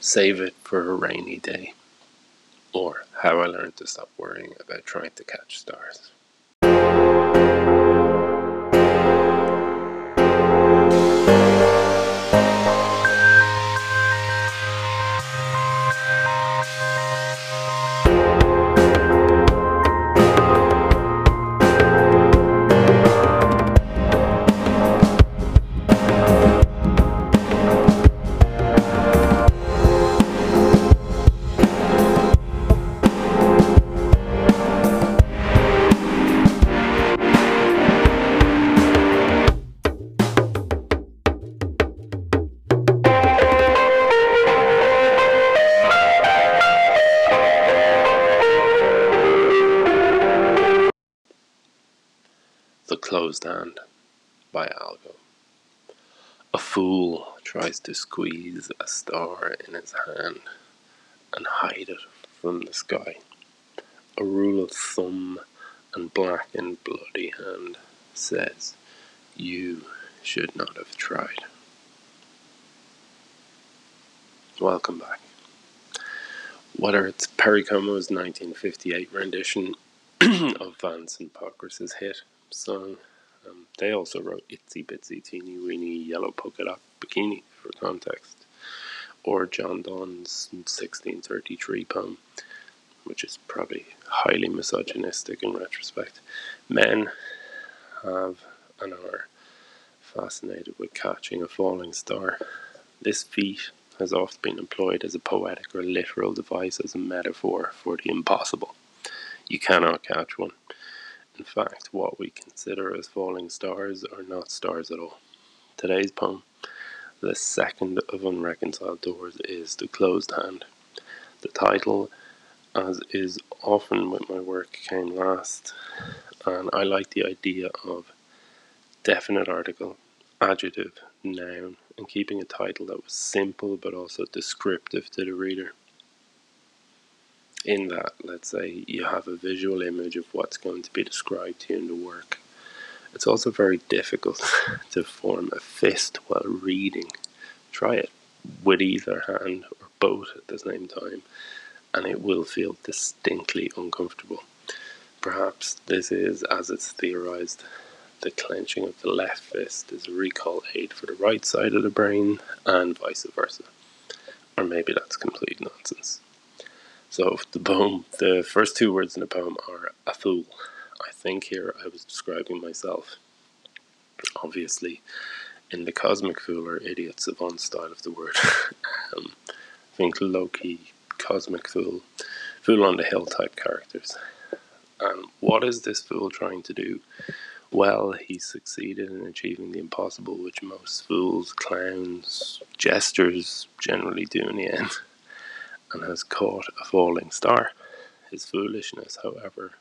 Save it for a rainy day. Or How I Learned to Stop Worrying About Trying to Catch Stars. The Closed Hand by Algo. A fool tries to squeeze a star in his hand and hide it from the sky. A rule of thumb and black and bloody hand says you should not have tried. Welcome back. Whether it's Perry Como's 1958 rendition of Vance and Pockriss's hit song. Um, they also wrote Itsy Bitsy Teeny Weeny Yellow Polka Dot Bikini for context, or John Donne's 1633 poem, which is probably highly misogynistic in retrospect. Men have and are fascinated with catching a falling star. This feat has often been employed as a poetic or literal device as a metaphor for the impossible. You cannot catch one. In fact, what we consider as falling stars are not stars at all. Today's poem, the second of Unreconciled Doors, is The Closed Hand. The title, as is often with my work, came last, and I like the idea of definite article, adjective, noun, and keeping a title that was simple but also descriptive to the reader in that, let's say, you have a visual image of what's going to be described to you in the work. It's also very difficult to form a fist while reading. Try it with either hand or both at the same time, and it will feel distinctly uncomfortable. Perhaps this is, as it's theorized, the clenching of the left fist is a recall aid for the right side of the brain, and vice versa. Or maybe that's complete nonsense. So the poem, the first two words in the poem are a fool. I think here I was describing myself. Obviously, in the cosmic fool or idiot savant style of the word. um, think Loki, cosmic fool, fool on the hill type characters. And what is this fool trying to do? Well, he succeeded in achieving the impossible, which most fools, clowns, jesters generally do in the end and has caught a falling star. His foolishness, however,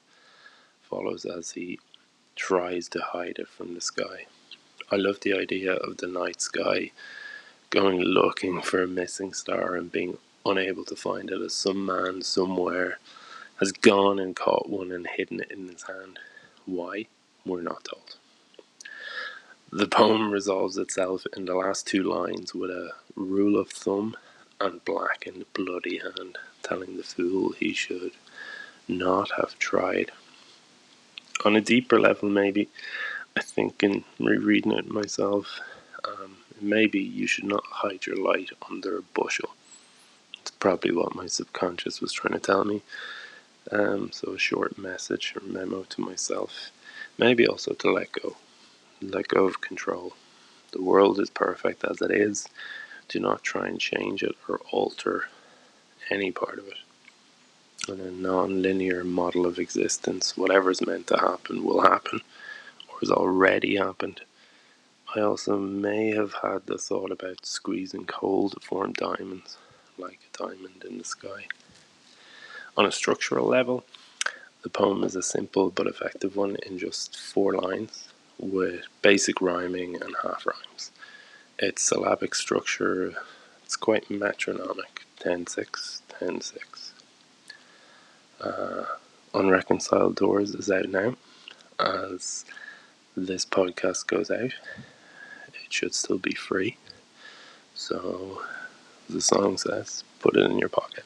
follows as he tries to hide it from the sky. I love the idea of the night sky going looking for a missing star and being unable to find it as some man somewhere has gone and caught one and hidden it in his hand. Why? We're not told. The poem resolves itself in the last two lines with a rule of thumb and blackened bloody hand, telling the fool he should not have tried. On a deeper level, maybe, I think in rereading it myself, um, maybe you should not hide your light under a bushel. It's probably what my subconscious was trying to tell me. Um, so, a short message or memo to myself. Maybe also to let go. Let go of control. The world is perfect as it is do not try and change it or alter any part of it. In a non linear model of existence, whatever is meant to happen will happen, or has already happened. I also may have had the thought about squeezing coal to form diamonds, like a diamond in the sky. On a structural level, the poem is a simple but effective one in just four lines, with basic rhyming and half rhymes its syllabic structure it's quite metronomic 10 6 10 6 uh, unreconciled doors is out now as this podcast goes out it should still be free so the song says, put it in your pocket.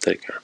Take care.